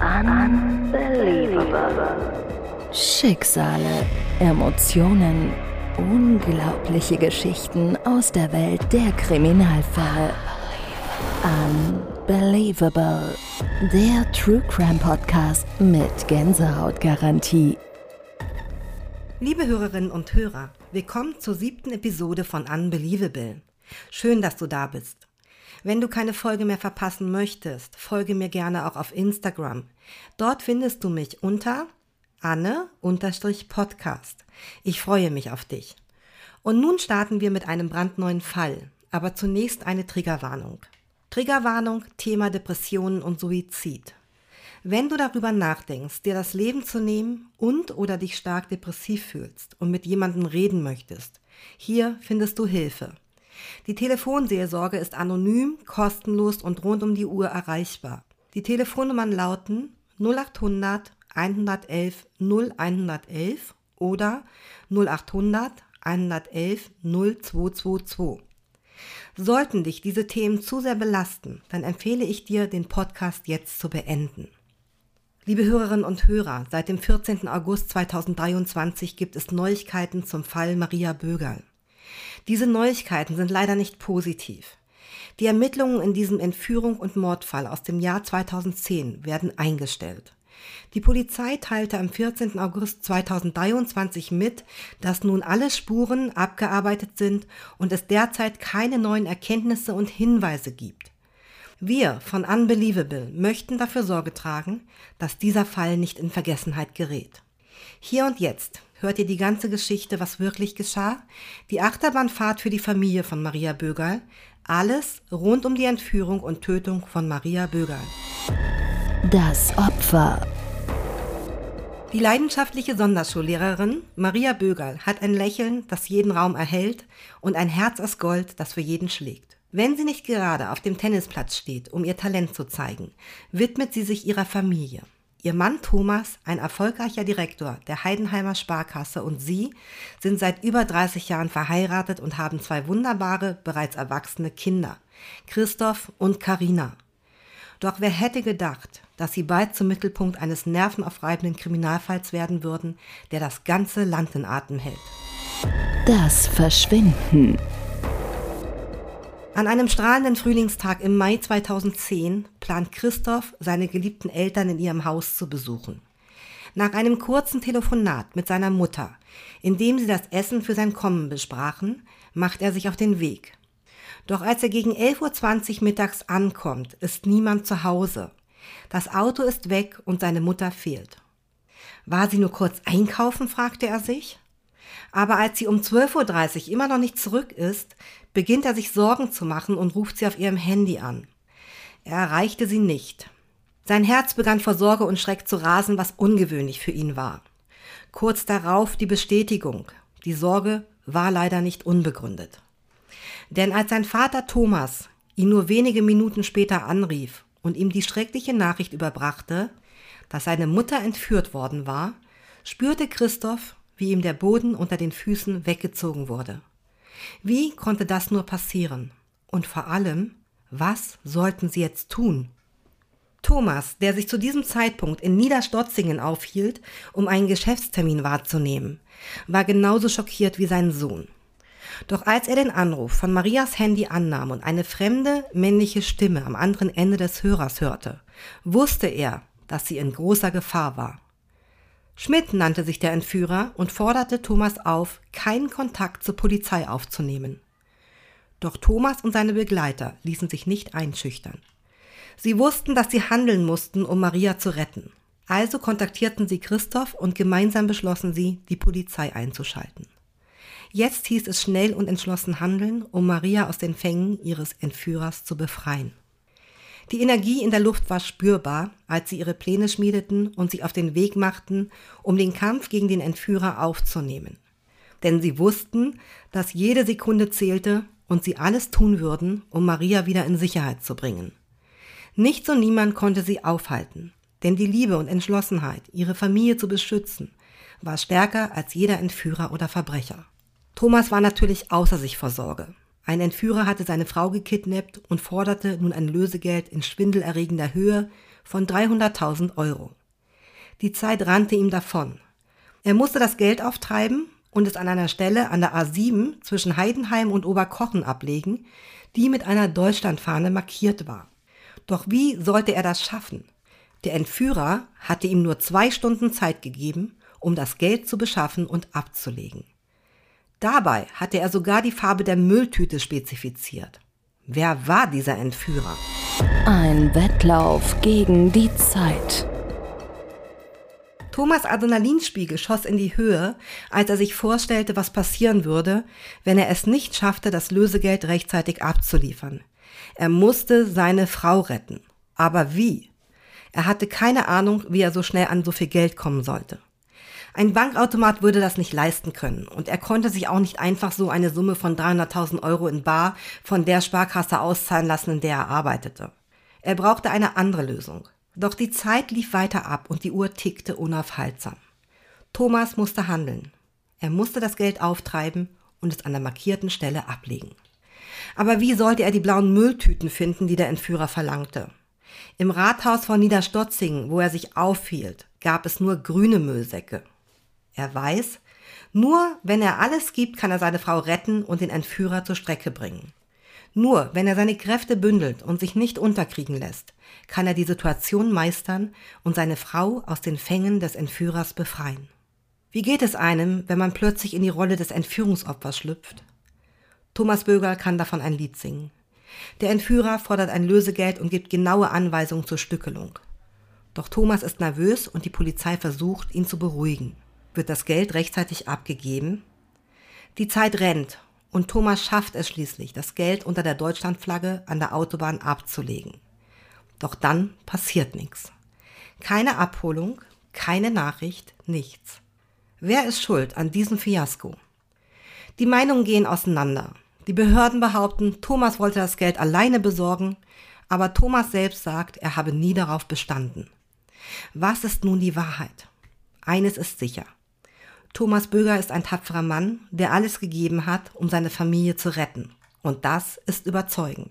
Unbelievable. Schicksale, Emotionen, unglaubliche Geschichten aus der Welt der Kriminalfälle. Unbelievable. Der True Crime Podcast mit Gänsehautgarantie. Liebe Hörerinnen und Hörer, willkommen zur siebten Episode von Unbelievable. Schön, dass du da bist. Wenn du keine Folge mehr verpassen möchtest, folge mir gerne auch auf Instagram. Dort findest du mich unter Anne-Podcast. Ich freue mich auf dich. Und nun starten wir mit einem brandneuen Fall. Aber zunächst eine Triggerwarnung. Triggerwarnung, Thema Depressionen und Suizid. Wenn du darüber nachdenkst, dir das Leben zu nehmen und oder dich stark depressiv fühlst und mit jemandem reden möchtest, hier findest du Hilfe. Die Telefonseelsorge ist anonym, kostenlos und rund um die Uhr erreichbar. Die Telefonnummern lauten 0800 111 0111 oder 0800 111 0222. Sollten dich diese Themen zu sehr belasten, dann empfehle ich dir, den Podcast jetzt zu beenden. Liebe Hörerinnen und Hörer, seit dem 14. August 2023 gibt es Neuigkeiten zum Fall Maria Bögerl. Diese Neuigkeiten sind leider nicht positiv. Die Ermittlungen in diesem Entführung und Mordfall aus dem Jahr 2010 werden eingestellt. Die Polizei teilte am 14. August 2023 mit, dass nun alle Spuren abgearbeitet sind und es derzeit keine neuen Erkenntnisse und Hinweise gibt. Wir von Unbelievable möchten dafür Sorge tragen, dass dieser Fall nicht in Vergessenheit gerät. Hier und jetzt hört ihr die ganze Geschichte, was wirklich geschah, die Achterbahnfahrt für die Familie von Maria Bögerl, alles rund um die Entführung und Tötung von Maria Bögerl. Das Opfer. Die leidenschaftliche Sonderschullehrerin Maria Bögerl hat ein Lächeln, das jeden Raum erhält und ein Herz aus Gold, das für jeden schlägt. Wenn sie nicht gerade auf dem Tennisplatz steht, um ihr Talent zu zeigen, widmet sie sich ihrer Familie. Ihr Mann Thomas, ein erfolgreicher Direktor der Heidenheimer Sparkasse und sie sind seit über 30 Jahren verheiratet und haben zwei wunderbare, bereits erwachsene Kinder, Christoph und Karina. Doch wer hätte gedacht, dass sie bald zum Mittelpunkt eines nervenaufreibenden Kriminalfalls werden würden, der das ganze Land in Atem hält. Das Verschwinden. An einem strahlenden Frühlingstag im Mai 2010 plant Christoph, seine geliebten Eltern in ihrem Haus zu besuchen. Nach einem kurzen Telefonat mit seiner Mutter, in dem sie das Essen für sein Kommen besprachen, macht er sich auf den Weg. Doch als er gegen 11.20 Uhr mittags ankommt, ist niemand zu Hause. Das Auto ist weg und seine Mutter fehlt. War sie nur kurz einkaufen, fragte er sich. Aber als sie um 12.30 Uhr immer noch nicht zurück ist, beginnt er sich Sorgen zu machen und ruft sie auf ihrem Handy an. Er erreichte sie nicht. Sein Herz begann vor Sorge und Schreck zu rasen, was ungewöhnlich für ihn war. Kurz darauf die Bestätigung. Die Sorge war leider nicht unbegründet. Denn als sein Vater Thomas ihn nur wenige Minuten später anrief und ihm die schreckliche Nachricht überbrachte, dass seine Mutter entführt worden war, spürte Christoph, wie ihm der Boden unter den Füßen weggezogen wurde. Wie konnte das nur passieren? Und vor allem, was sollten sie jetzt tun? Thomas, der sich zu diesem Zeitpunkt in Niederstotzingen aufhielt, um einen Geschäftstermin wahrzunehmen, war genauso schockiert wie sein Sohn. Doch als er den Anruf von Marias Handy annahm und eine fremde männliche Stimme am anderen Ende des Hörers hörte, wusste er, dass sie in großer Gefahr war. Schmidt nannte sich der Entführer und forderte Thomas auf, keinen Kontakt zur Polizei aufzunehmen. Doch Thomas und seine Begleiter ließen sich nicht einschüchtern. Sie wussten, dass sie handeln mussten, um Maria zu retten. Also kontaktierten sie Christoph und gemeinsam beschlossen sie, die Polizei einzuschalten. Jetzt hieß es schnell und entschlossen handeln, um Maria aus den Fängen ihres Entführers zu befreien. Die Energie in der Luft war spürbar, als sie ihre Pläne schmiedeten und sich auf den Weg machten, um den Kampf gegen den Entführer aufzunehmen. Denn sie wussten, dass jede Sekunde zählte und sie alles tun würden, um Maria wieder in Sicherheit zu bringen. Nichts und niemand konnte sie aufhalten, denn die Liebe und Entschlossenheit, ihre Familie zu beschützen, war stärker als jeder Entführer oder Verbrecher. Thomas war natürlich außer sich vor Sorge. Ein Entführer hatte seine Frau gekidnappt und forderte nun ein Lösegeld in schwindelerregender Höhe von 300.000 Euro. Die Zeit rannte ihm davon. Er musste das Geld auftreiben und es an einer Stelle an der A7 zwischen Heidenheim und Oberkochen ablegen, die mit einer Deutschlandfahne markiert war. Doch wie sollte er das schaffen? Der Entführer hatte ihm nur zwei Stunden Zeit gegeben, um das Geld zu beschaffen und abzulegen. Dabei hatte er sogar die Farbe der Mülltüte spezifiziert. Wer war dieser Entführer? Ein Wettlauf gegen die Zeit. Thomas Adrenalinspiegel schoss in die Höhe, als er sich vorstellte, was passieren würde, wenn er es nicht schaffte, das Lösegeld rechtzeitig abzuliefern. Er musste seine Frau retten. Aber wie? Er hatte keine Ahnung, wie er so schnell an so viel Geld kommen sollte. Ein Bankautomat würde das nicht leisten können und er konnte sich auch nicht einfach so eine Summe von 300.000 Euro in Bar von der Sparkasse auszahlen lassen, in der er arbeitete. Er brauchte eine andere Lösung. Doch die Zeit lief weiter ab und die Uhr tickte unaufhaltsam. Thomas musste handeln. Er musste das Geld auftreiben und es an der markierten Stelle ablegen. Aber wie sollte er die blauen Mülltüten finden, die der Entführer verlangte? Im Rathaus von Niederstotzingen, wo er sich aufhielt, gab es nur grüne Müllsäcke. Er weiß, nur wenn er alles gibt, kann er seine Frau retten und den Entführer zur Strecke bringen. Nur wenn er seine Kräfte bündelt und sich nicht unterkriegen lässt, kann er die Situation meistern und seine Frau aus den Fängen des Entführers befreien. Wie geht es einem, wenn man plötzlich in die Rolle des Entführungsopfers schlüpft? Thomas Bögerl kann davon ein Lied singen. Der Entführer fordert ein Lösegeld und gibt genaue Anweisungen zur Stückelung. Doch Thomas ist nervös und die Polizei versucht, ihn zu beruhigen. Wird das Geld rechtzeitig abgegeben? Die Zeit rennt und Thomas schafft es schließlich, das Geld unter der Deutschlandflagge an der Autobahn abzulegen. Doch dann passiert nichts. Keine Abholung, keine Nachricht, nichts. Wer ist schuld an diesem Fiasko? Die Meinungen gehen auseinander. Die Behörden behaupten, Thomas wollte das Geld alleine besorgen, aber Thomas selbst sagt, er habe nie darauf bestanden. Was ist nun die Wahrheit? Eines ist sicher. Thomas Böger ist ein tapferer Mann, der alles gegeben hat, um seine Familie zu retten. Und das ist überzeugend.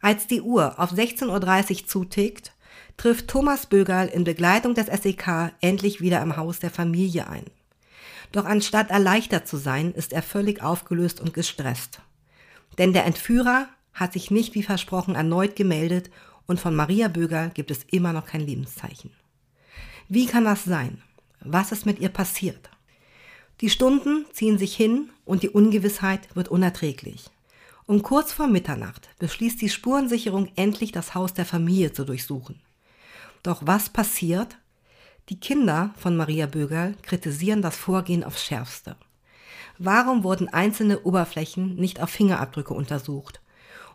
Als die Uhr auf 16.30 Uhr zutickt, trifft Thomas Bögerl in Begleitung des SEK endlich wieder im Haus der Familie ein. Doch anstatt erleichtert zu sein, ist er völlig aufgelöst und gestresst. Denn der Entführer hat sich nicht wie versprochen erneut gemeldet und von Maria Böger gibt es immer noch kein Lebenszeichen. Wie kann das sein? Was ist mit ihr passiert? Die Stunden ziehen sich hin und die Ungewissheit wird unerträglich. Um kurz vor Mitternacht beschließt die Spurensicherung endlich das Haus der Familie zu durchsuchen. Doch was passiert? Die Kinder von Maria Bögerl kritisieren das Vorgehen aufs Schärfste. Warum wurden einzelne Oberflächen nicht auf Fingerabdrücke untersucht?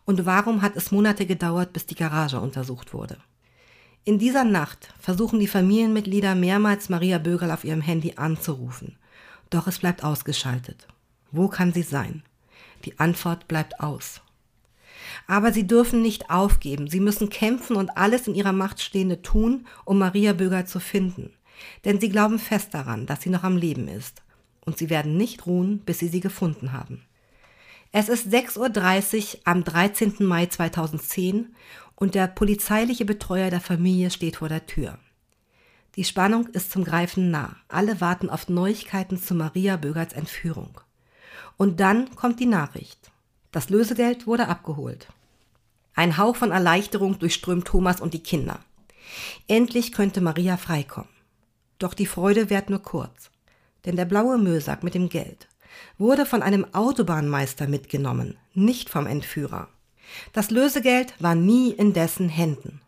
Und warum hat es Monate gedauert, bis die Garage untersucht wurde? In dieser Nacht versuchen die Familienmitglieder mehrmals Maria Bögerl auf ihrem Handy anzurufen. Doch es bleibt ausgeschaltet. Wo kann sie sein? Die Antwort bleibt aus. Aber sie dürfen nicht aufgeben. Sie müssen kämpfen und alles in ihrer Macht Stehende tun, um Maria Böger zu finden. Denn sie glauben fest daran, dass sie noch am Leben ist und sie werden nicht ruhen, bis sie sie gefunden haben. Es ist 6.30 Uhr am 13. Mai 2010 und der polizeiliche Betreuer der Familie steht vor der Tür. Die Spannung ist zum Greifen nah. Alle warten auf Neuigkeiten zu Maria Bögerts Entführung. Und dann kommt die Nachricht. Das Lösegeld wurde abgeholt. Ein Hauch von Erleichterung durchströmt Thomas und die Kinder. Endlich könnte Maria freikommen. Doch die Freude währt nur kurz denn der blaue Müllsack mit dem Geld wurde von einem Autobahnmeister mitgenommen, nicht vom Entführer. Das Lösegeld war nie in dessen Händen.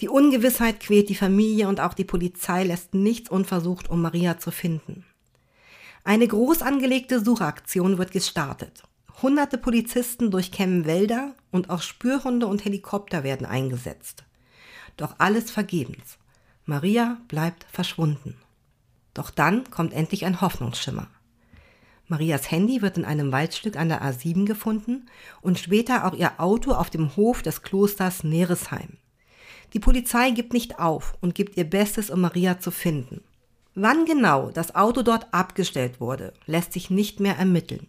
Die Ungewissheit quält die Familie und auch die Polizei lässt nichts unversucht, um Maria zu finden. Eine groß angelegte Suchaktion wird gestartet. Hunderte Polizisten durchkämmen Wälder und auch Spürhunde und Helikopter werden eingesetzt. Doch alles vergebens. Maria bleibt verschwunden. Doch dann kommt endlich ein Hoffnungsschimmer. Marias Handy wird in einem Waldstück an der A7 gefunden und später auch ihr Auto auf dem Hof des Klosters Neresheim. Die Polizei gibt nicht auf und gibt ihr Bestes, um Maria zu finden. Wann genau das Auto dort abgestellt wurde, lässt sich nicht mehr ermitteln.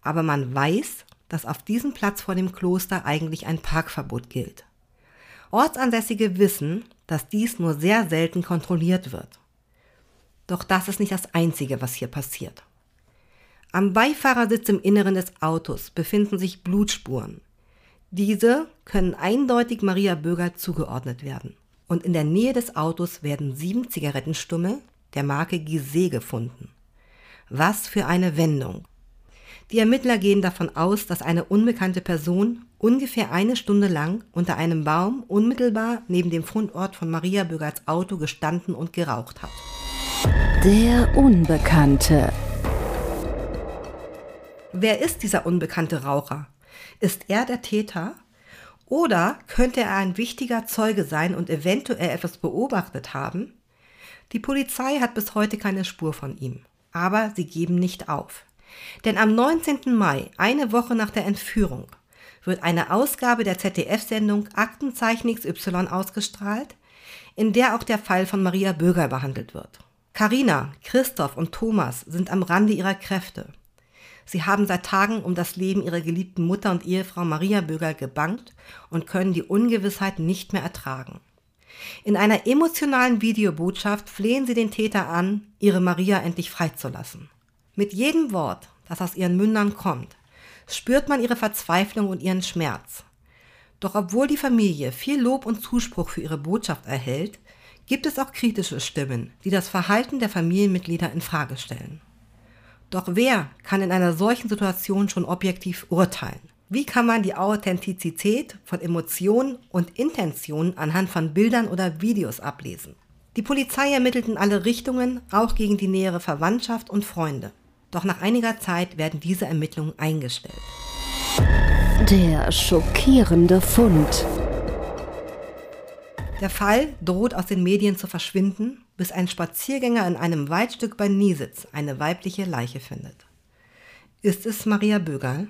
Aber man weiß, dass auf diesem Platz vor dem Kloster eigentlich ein Parkverbot gilt. Ortsansässige wissen, dass dies nur sehr selten kontrolliert wird. Doch das ist nicht das Einzige, was hier passiert. Am Beifahrersitz im Inneren des Autos befinden sich Blutspuren. Diese können eindeutig Maria Böger zugeordnet werden. Und in der Nähe des Autos werden sieben Zigarettenstummel der Marke Gizeh gefunden. Was für eine Wendung. Die Ermittler gehen davon aus, dass eine unbekannte Person ungefähr eine Stunde lang unter einem Baum unmittelbar neben dem Fundort von Maria Bögers Auto gestanden und geraucht hat. Der Unbekannte. Wer ist dieser unbekannte Raucher? Ist er der Täter? Oder könnte er ein wichtiger Zeuge sein und eventuell etwas beobachtet haben? Die Polizei hat bis heute keine Spur von ihm, aber sie geben nicht auf. Denn am 19. Mai, eine Woche nach der Entführung, wird eine Ausgabe der ZDF-Sendung Aktenzeichen XY ausgestrahlt, in der auch der Fall von Maria Böger behandelt wird. Karina, Christoph und Thomas sind am Rande ihrer Kräfte. Sie haben seit Tagen um das Leben ihrer geliebten Mutter und Ehefrau Maria Böger gebankt und können die Ungewissheit nicht mehr ertragen. In einer emotionalen Videobotschaft flehen sie den Täter an, ihre Maria endlich freizulassen. Mit jedem Wort, das aus ihren Mündern kommt, spürt man ihre Verzweiflung und ihren Schmerz. Doch obwohl die Familie viel Lob und Zuspruch für ihre Botschaft erhält, gibt es auch kritische Stimmen, die das Verhalten der Familienmitglieder in Frage stellen. Doch wer kann in einer solchen Situation schon objektiv urteilen? Wie kann man die Authentizität von Emotionen und Intentionen anhand von Bildern oder Videos ablesen? Die Polizei ermittelt in alle Richtungen, auch gegen die nähere Verwandtschaft und Freunde. Doch nach einiger Zeit werden diese Ermittlungen eingestellt. Der schockierende Fund. Der Fall droht aus den Medien zu verschwinden, bis ein Spaziergänger in einem Waldstück bei Niesitz eine weibliche Leiche findet. Ist es Maria Bögerl?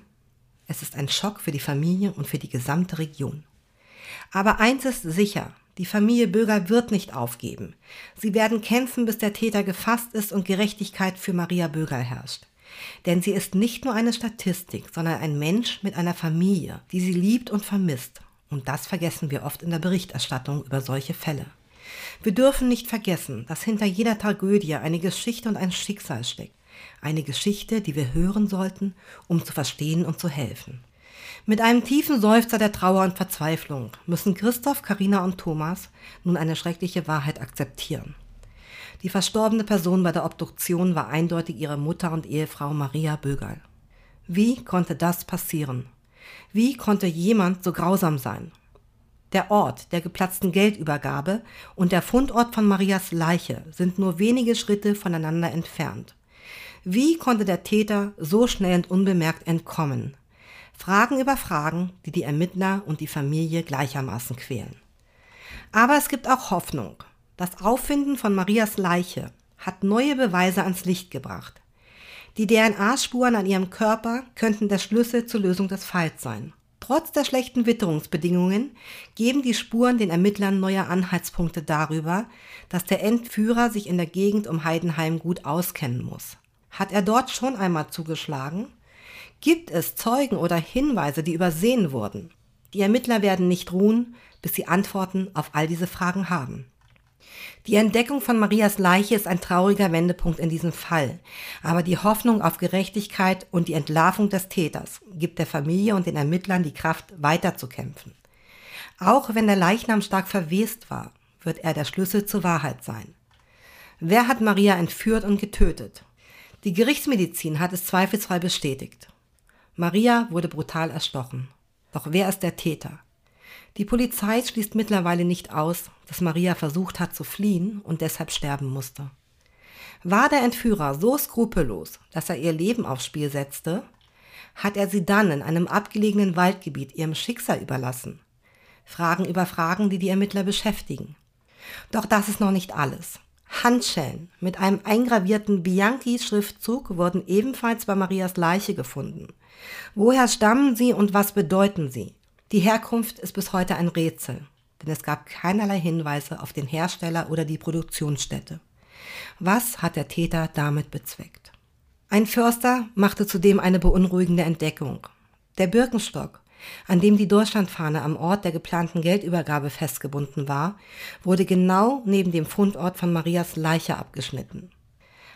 Es ist ein Schock für die Familie und für die gesamte Region. Aber eins ist sicher, die Familie Böger wird nicht aufgeben. Sie werden kämpfen, bis der Täter gefasst ist und Gerechtigkeit für Maria Böger herrscht. Denn sie ist nicht nur eine Statistik, sondern ein Mensch mit einer Familie, die sie liebt und vermisst. Und das vergessen wir oft in der Berichterstattung über solche Fälle. Wir dürfen nicht vergessen, dass hinter jeder Tragödie eine Geschichte und ein Schicksal steckt. Eine Geschichte, die wir hören sollten, um zu verstehen und zu helfen. Mit einem tiefen Seufzer der Trauer und Verzweiflung müssen Christoph, Karina und Thomas nun eine schreckliche Wahrheit akzeptieren. Die verstorbene Person bei der Obduktion war eindeutig ihre Mutter und Ehefrau Maria Bögerl. Wie konnte das passieren? Wie konnte jemand so grausam sein? Der Ort der geplatzten Geldübergabe und der Fundort von Marias Leiche sind nur wenige Schritte voneinander entfernt. Wie konnte der Täter so schnell und unbemerkt entkommen? Fragen über Fragen, die die Ermittler und die Familie gleichermaßen quälen. Aber es gibt auch Hoffnung. Das Auffinden von Marias Leiche hat neue Beweise ans Licht gebracht. Die DNA-Spuren an ihrem Körper könnten der Schlüssel zur Lösung des Falls sein. Trotz der schlechten Witterungsbedingungen geben die Spuren den Ermittlern neue Anhaltspunkte darüber, dass der Entführer sich in der Gegend um Heidenheim gut auskennen muss. Hat er dort schon einmal zugeschlagen? Gibt es Zeugen oder Hinweise, die übersehen wurden? Die Ermittler werden nicht ruhen, bis sie Antworten auf all diese Fragen haben. Die Entdeckung von Marias Leiche ist ein trauriger Wendepunkt in diesem Fall, aber die Hoffnung auf Gerechtigkeit und die Entlarvung des Täters gibt der Familie und den Ermittlern die Kraft, weiterzukämpfen. Auch wenn der Leichnam stark verwest war, wird er der Schlüssel zur Wahrheit sein. Wer hat Maria entführt und getötet? Die Gerichtsmedizin hat es zweifelsfrei bestätigt. Maria wurde brutal erstochen. Doch wer ist der Täter? Die Polizei schließt mittlerweile nicht aus, dass Maria versucht hat zu fliehen und deshalb sterben musste. War der Entführer so skrupellos, dass er ihr Leben aufs Spiel setzte? Hat er sie dann in einem abgelegenen Waldgebiet ihrem Schicksal überlassen? Fragen über Fragen, die die Ermittler beschäftigen. Doch das ist noch nicht alles. Handschellen mit einem eingravierten Bianchi-Schriftzug wurden ebenfalls bei Marias Leiche gefunden. Woher stammen sie und was bedeuten sie? Die Herkunft ist bis heute ein Rätsel, denn es gab keinerlei Hinweise auf den Hersteller oder die Produktionsstätte. Was hat der Täter damit bezweckt? Ein Förster machte zudem eine beunruhigende Entdeckung. Der Birkenstock, an dem die Deutschlandfahne am Ort der geplanten Geldübergabe festgebunden war, wurde genau neben dem Fundort von Marias Leiche abgeschnitten.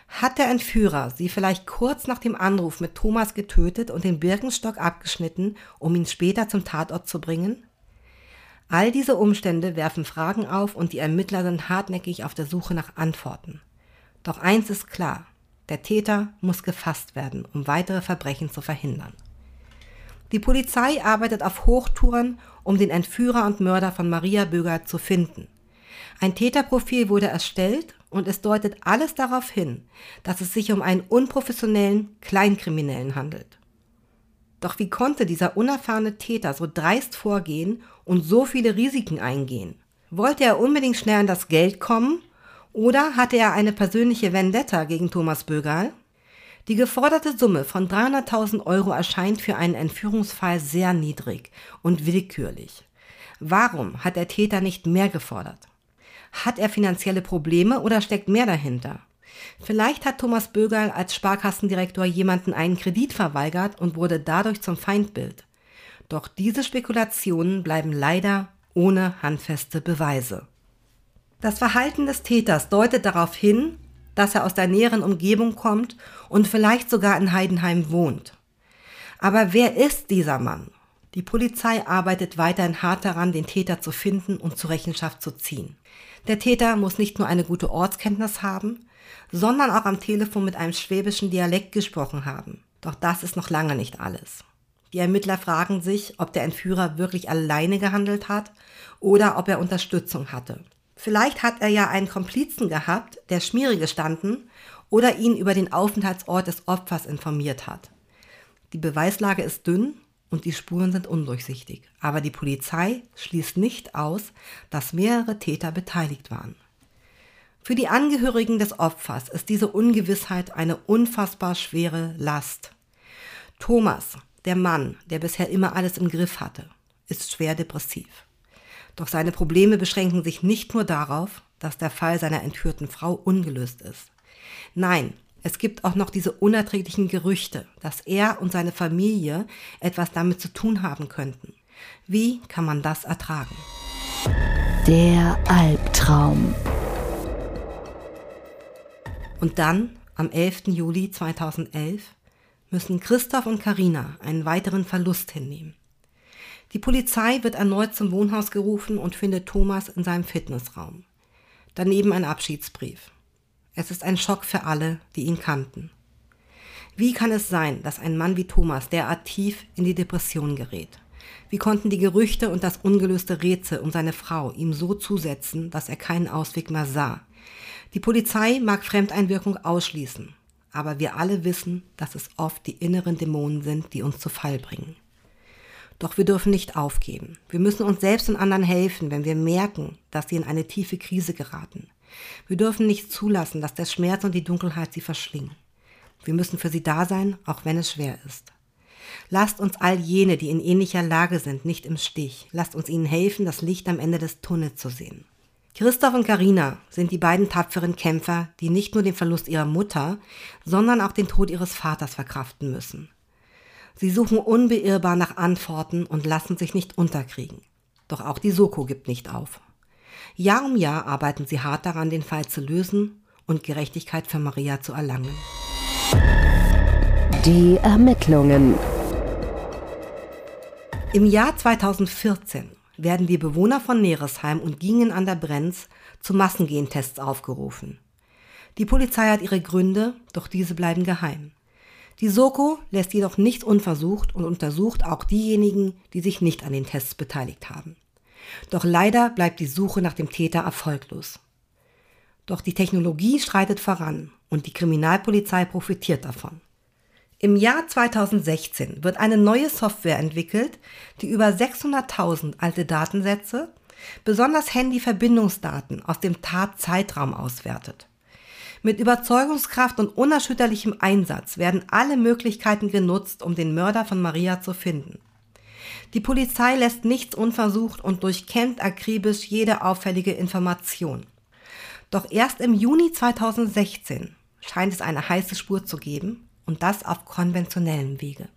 Hat der Entführer sie vielleicht kurz nach dem Anruf mit Thomas getötet und den Birkenstock abgeschnitten, um ihn später zum Tatort zu bringen? All diese Umstände werfen Fragen auf und die Ermittler sind hartnäckig auf der Suche nach Antworten. Doch eins ist klar, der Täter muss gefasst werden, um weitere Verbrechen zu verhindern. Die Polizei arbeitet auf Hochtouren, um den Entführer und Mörder von Maria Böger zu finden. Ein Täterprofil wurde erstellt und es deutet alles darauf hin, dass es sich um einen unprofessionellen Kleinkriminellen handelt. Doch wie konnte dieser unerfahrene Täter so dreist vorgehen und so viele Risiken eingehen? Wollte er unbedingt schnell an das Geld kommen oder hatte er eine persönliche Vendetta gegen Thomas Bögerl? Die geforderte Summe von 300.000 Euro erscheint für einen Entführungsfall sehr niedrig und willkürlich. Warum hat der Täter nicht mehr gefordert? Hat er finanzielle Probleme oder steckt mehr dahinter? Vielleicht hat Thomas Bögerl als Sparkassendirektor jemanden einen Kredit verweigert und wurde dadurch zum Feindbild. Doch diese Spekulationen bleiben leider ohne handfeste Beweise. Das Verhalten des Täters deutet darauf hin, dass er aus der näheren Umgebung kommt und vielleicht sogar in Heidenheim wohnt. Aber wer ist dieser Mann? Die Polizei arbeitet weiterhin hart daran, den Täter zu finden und zur Rechenschaft zu ziehen. Der Täter muss nicht nur eine gute Ortskenntnis haben, sondern auch am Telefon mit einem schwäbischen Dialekt gesprochen haben. Doch das ist noch lange nicht alles. Die Ermittler fragen sich, ob der Entführer wirklich alleine gehandelt hat oder ob er Unterstützung hatte. Vielleicht hat er ja einen Komplizen gehabt, der Schmiere gestanden oder ihn über den Aufenthaltsort des Opfers informiert hat. Die Beweislage ist dünn und die Spuren sind undurchsichtig, aber die Polizei schließt nicht aus, dass mehrere Täter beteiligt waren. Für die Angehörigen des Opfers ist diese Ungewissheit eine unfassbar schwere Last. Thomas, der Mann, der bisher immer alles im Griff hatte, ist schwer depressiv. Doch seine Probleme beschränken sich nicht nur darauf, dass der Fall seiner entführten Frau ungelöst ist. Nein, es gibt auch noch diese unerträglichen Gerüchte, dass er und seine Familie etwas damit zu tun haben könnten. Wie kann man das ertragen? Der Albtraum. Und dann, am 11. Juli 2011, müssen Christoph und Karina einen weiteren Verlust hinnehmen. Die Polizei wird erneut zum Wohnhaus gerufen und findet Thomas in seinem Fitnessraum. Daneben ein Abschiedsbrief. Es ist ein Schock für alle, die ihn kannten. Wie kann es sein, dass ein Mann wie Thomas derart tief in die Depression gerät? Wie konnten die Gerüchte und das ungelöste Rätsel um seine Frau ihm so zusetzen, dass er keinen Ausweg mehr sah? Die Polizei mag Fremdeinwirkung ausschließen, aber wir alle wissen, dass es oft die inneren Dämonen sind, die uns zu Fall bringen. Doch wir dürfen nicht aufgeben. Wir müssen uns selbst und anderen helfen, wenn wir merken, dass sie in eine tiefe Krise geraten. Wir dürfen nicht zulassen, dass der Schmerz und die Dunkelheit sie verschlingen. Wir müssen für sie da sein, auch wenn es schwer ist. Lasst uns all jene, die in ähnlicher Lage sind, nicht im Stich. Lasst uns ihnen helfen, das Licht am Ende des Tunnels zu sehen. Christoph und Karina sind die beiden tapferen Kämpfer, die nicht nur den Verlust ihrer Mutter, sondern auch den Tod ihres Vaters verkraften müssen. Sie suchen unbeirrbar nach Antworten und lassen sich nicht unterkriegen. Doch auch die Soko gibt nicht auf. Jahr um Jahr arbeiten sie hart daran, den Fall zu lösen und Gerechtigkeit für Maria zu erlangen. Die Ermittlungen. Im Jahr 2014 werden die Bewohner von Neresheim und Gingen an der Brenz zu Massengentests aufgerufen. Die Polizei hat ihre Gründe, doch diese bleiben geheim. Die Soko lässt jedoch nichts unversucht und untersucht auch diejenigen, die sich nicht an den Tests beteiligt haben. Doch leider bleibt die Suche nach dem Täter erfolglos. Doch die Technologie schreitet voran und die Kriminalpolizei profitiert davon. Im Jahr 2016 wird eine neue Software entwickelt, die über 600.000 alte Datensätze, besonders Handyverbindungsdaten aus dem Tatzeitraum auswertet. Mit Überzeugungskraft und unerschütterlichem Einsatz werden alle Möglichkeiten genutzt, um den Mörder von Maria zu finden. Die Polizei lässt nichts unversucht und durchkennt akribisch jede auffällige Information. Doch erst im Juni 2016 scheint es eine heiße Spur zu geben und das auf konventionellem Wege.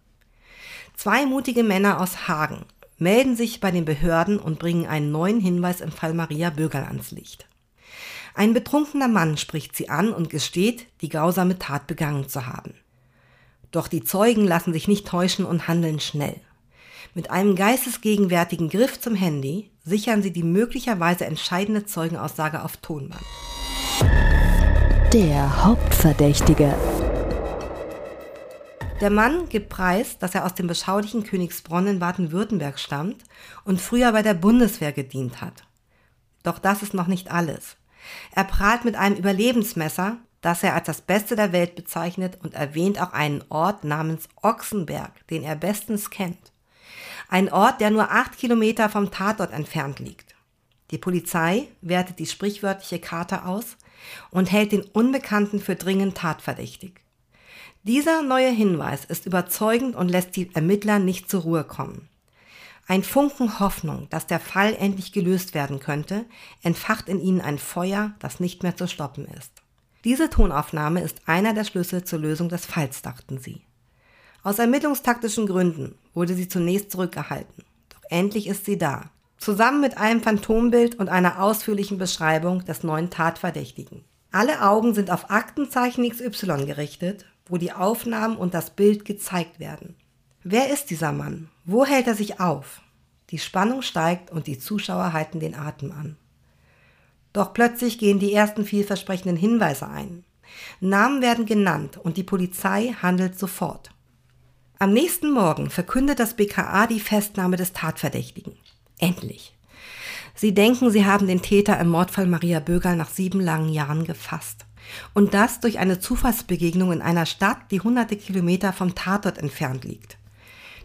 Zwei mutige Männer aus Hagen melden sich bei den Behörden und bringen einen neuen Hinweis im Fall Maria Bögerl ans Licht. Ein betrunkener Mann spricht sie an und gesteht, die grausame Tat begangen zu haben. Doch die Zeugen lassen sich nicht täuschen und handeln schnell. Mit einem geistesgegenwärtigen Griff zum Handy sichern sie die möglicherweise entscheidende Zeugenaussage auf Tonband. Der Hauptverdächtige. Der Mann gibt preis, dass er aus dem beschaulichen Königsbronn in Baden-Württemberg stammt und früher bei der Bundeswehr gedient hat. Doch das ist noch nicht alles. Er prahlt mit einem Überlebensmesser, das er als das Beste der Welt bezeichnet und erwähnt auch einen Ort namens Ochsenberg, den er bestens kennt. Ein Ort, der nur acht Kilometer vom Tatort entfernt liegt. Die Polizei wertet die sprichwörtliche Karte aus und hält den Unbekannten für dringend tatverdächtig. Dieser neue Hinweis ist überzeugend und lässt die Ermittler nicht zur Ruhe kommen. Ein Funken Hoffnung, dass der Fall endlich gelöst werden könnte, entfacht in ihnen ein Feuer, das nicht mehr zu stoppen ist. Diese Tonaufnahme ist einer der Schlüssel zur Lösung des Falls, dachten sie. Aus ermittlungstaktischen Gründen wurde sie zunächst zurückgehalten. Doch endlich ist sie da. Zusammen mit einem Phantombild und einer ausführlichen Beschreibung des neuen Tatverdächtigen. Alle Augen sind auf Aktenzeichen XY gerichtet, wo die Aufnahmen und das Bild gezeigt werden. Wer ist dieser Mann? Wo hält er sich auf? Die Spannung steigt und die Zuschauer halten den Atem an. Doch plötzlich gehen die ersten vielversprechenden Hinweise ein. Namen werden genannt und die Polizei handelt sofort. Am nächsten Morgen verkündet das BKA die Festnahme des Tatverdächtigen. Endlich. Sie denken, sie haben den Täter im Mordfall Maria Bögerl nach sieben langen Jahren gefasst. Und das durch eine Zufallsbegegnung in einer Stadt, die hunderte Kilometer vom Tatort entfernt liegt.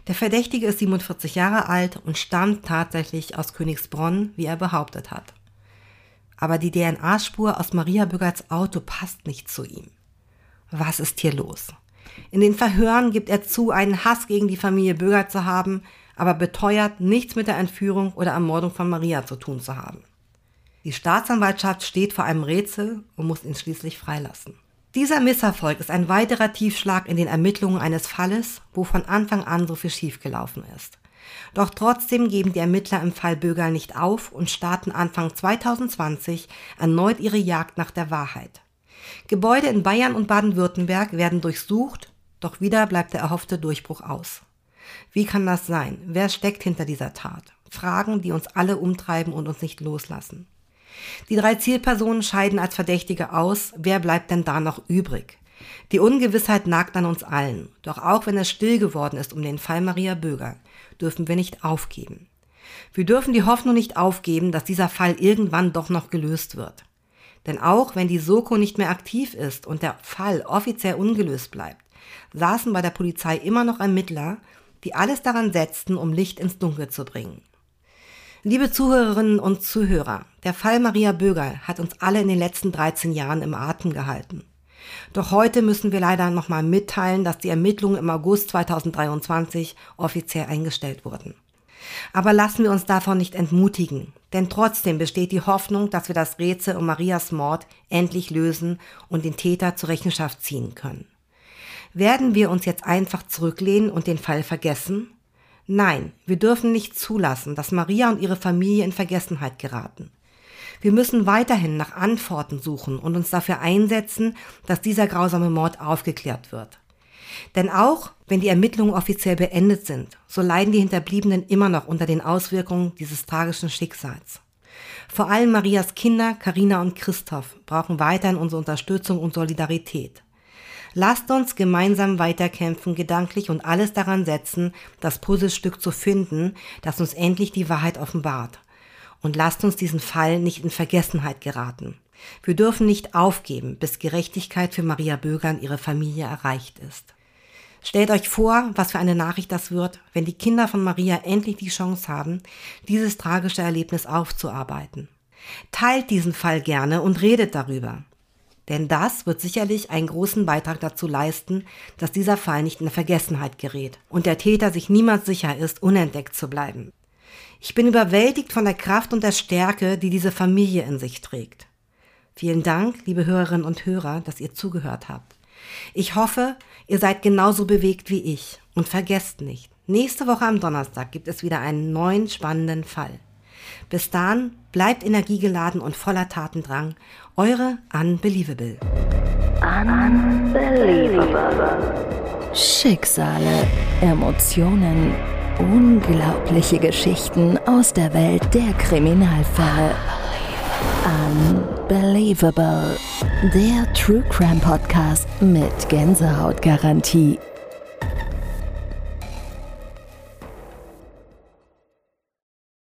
Der Verdächtige ist 47 Jahre alt und stammt tatsächlich aus Königsbronn, wie er behauptet hat. Aber die DNA-Spur aus Maria Bürgerts Auto passt nicht zu ihm. Was ist hier los? In den Verhören gibt er zu, einen Hass gegen die Familie Bürger zu haben, aber beteuert, nichts mit der Entführung oder Ermordung von Maria zu tun zu haben. Die Staatsanwaltschaft steht vor einem Rätsel und muss ihn schließlich freilassen. Dieser Misserfolg ist ein weiterer Tiefschlag in den Ermittlungen eines Falles, wo von Anfang an so viel schiefgelaufen ist. Doch trotzdem geben die Ermittler im Fall Bögerl nicht auf und starten Anfang 2020 erneut ihre Jagd nach der Wahrheit. Gebäude in Bayern und Baden-Württemberg werden durchsucht, doch wieder bleibt der erhoffte Durchbruch aus. Wie kann das sein? Wer steckt hinter dieser Tat? Fragen, die uns alle umtreiben und uns nicht loslassen. Die drei Zielpersonen scheiden als Verdächtige aus. Wer bleibt denn da noch übrig? Die Ungewissheit nagt an uns allen. Doch auch wenn es still geworden ist um den Fall Maria Böger, dürfen wir nicht aufgeben. Wir dürfen die Hoffnung nicht aufgeben, dass dieser Fall irgendwann doch noch gelöst wird. Denn auch wenn die Soko nicht mehr aktiv ist und der Fall offiziell ungelöst bleibt, saßen bei der Polizei immer noch Ermittler, die alles daran setzten, um Licht ins Dunkel zu bringen. Liebe Zuhörerinnen und Zuhörer, der Fall Maria Bögerl hat uns alle in den letzten 13 Jahren im Atem gehalten. Doch heute müssen wir leider nochmal mitteilen, dass die Ermittlungen im August 2023 offiziell eingestellt wurden. Aber lassen wir uns davon nicht entmutigen, denn trotzdem besteht die Hoffnung, dass wir das Rätsel um Marias Mord endlich lösen und den Täter zur Rechenschaft ziehen können. Werden wir uns jetzt einfach zurücklehnen und den Fall vergessen? Nein, wir dürfen nicht zulassen, dass Maria und ihre Familie in Vergessenheit geraten. Wir müssen weiterhin nach Antworten suchen und uns dafür einsetzen, dass dieser grausame Mord aufgeklärt wird. Denn auch wenn die Ermittlungen offiziell beendet sind, so leiden die Hinterbliebenen immer noch unter den Auswirkungen dieses tragischen Schicksals. Vor allem Marias Kinder, Karina und Christoph, brauchen weiterhin unsere Unterstützung und Solidarität. Lasst uns gemeinsam weiterkämpfen, gedanklich und alles daran setzen, das Puzzlestück zu finden, das uns endlich die Wahrheit offenbart. Und lasst uns diesen Fall nicht in Vergessenheit geraten. Wir dürfen nicht aufgeben, bis Gerechtigkeit für Maria Böger und ihre Familie erreicht ist. Stellt euch vor, was für eine Nachricht das wird, wenn die Kinder von Maria endlich die Chance haben, dieses tragische Erlebnis aufzuarbeiten. Teilt diesen Fall gerne und redet darüber. Denn das wird sicherlich einen großen Beitrag dazu leisten, dass dieser Fall nicht in Vergessenheit gerät und der Täter sich niemals sicher ist, unentdeckt zu bleiben. Ich bin überwältigt von der Kraft und der Stärke, die diese Familie in sich trägt. Vielen Dank, liebe Hörerinnen und Hörer, dass ihr zugehört habt. Ich hoffe, ihr seid genauso bewegt wie ich und vergesst nicht, Nächste Woche am Donnerstag gibt es wieder einen neuen spannenden Fall. Bis dahin bleibt energiegeladen und voller Tatendrang. Eure Unbelievable. Unbelievable. Schicksale, Emotionen, unglaubliche Geschichten aus der Welt der Kriminalfälle. Unbelievable. Der True Crime Podcast mit Gänsehautgarantie.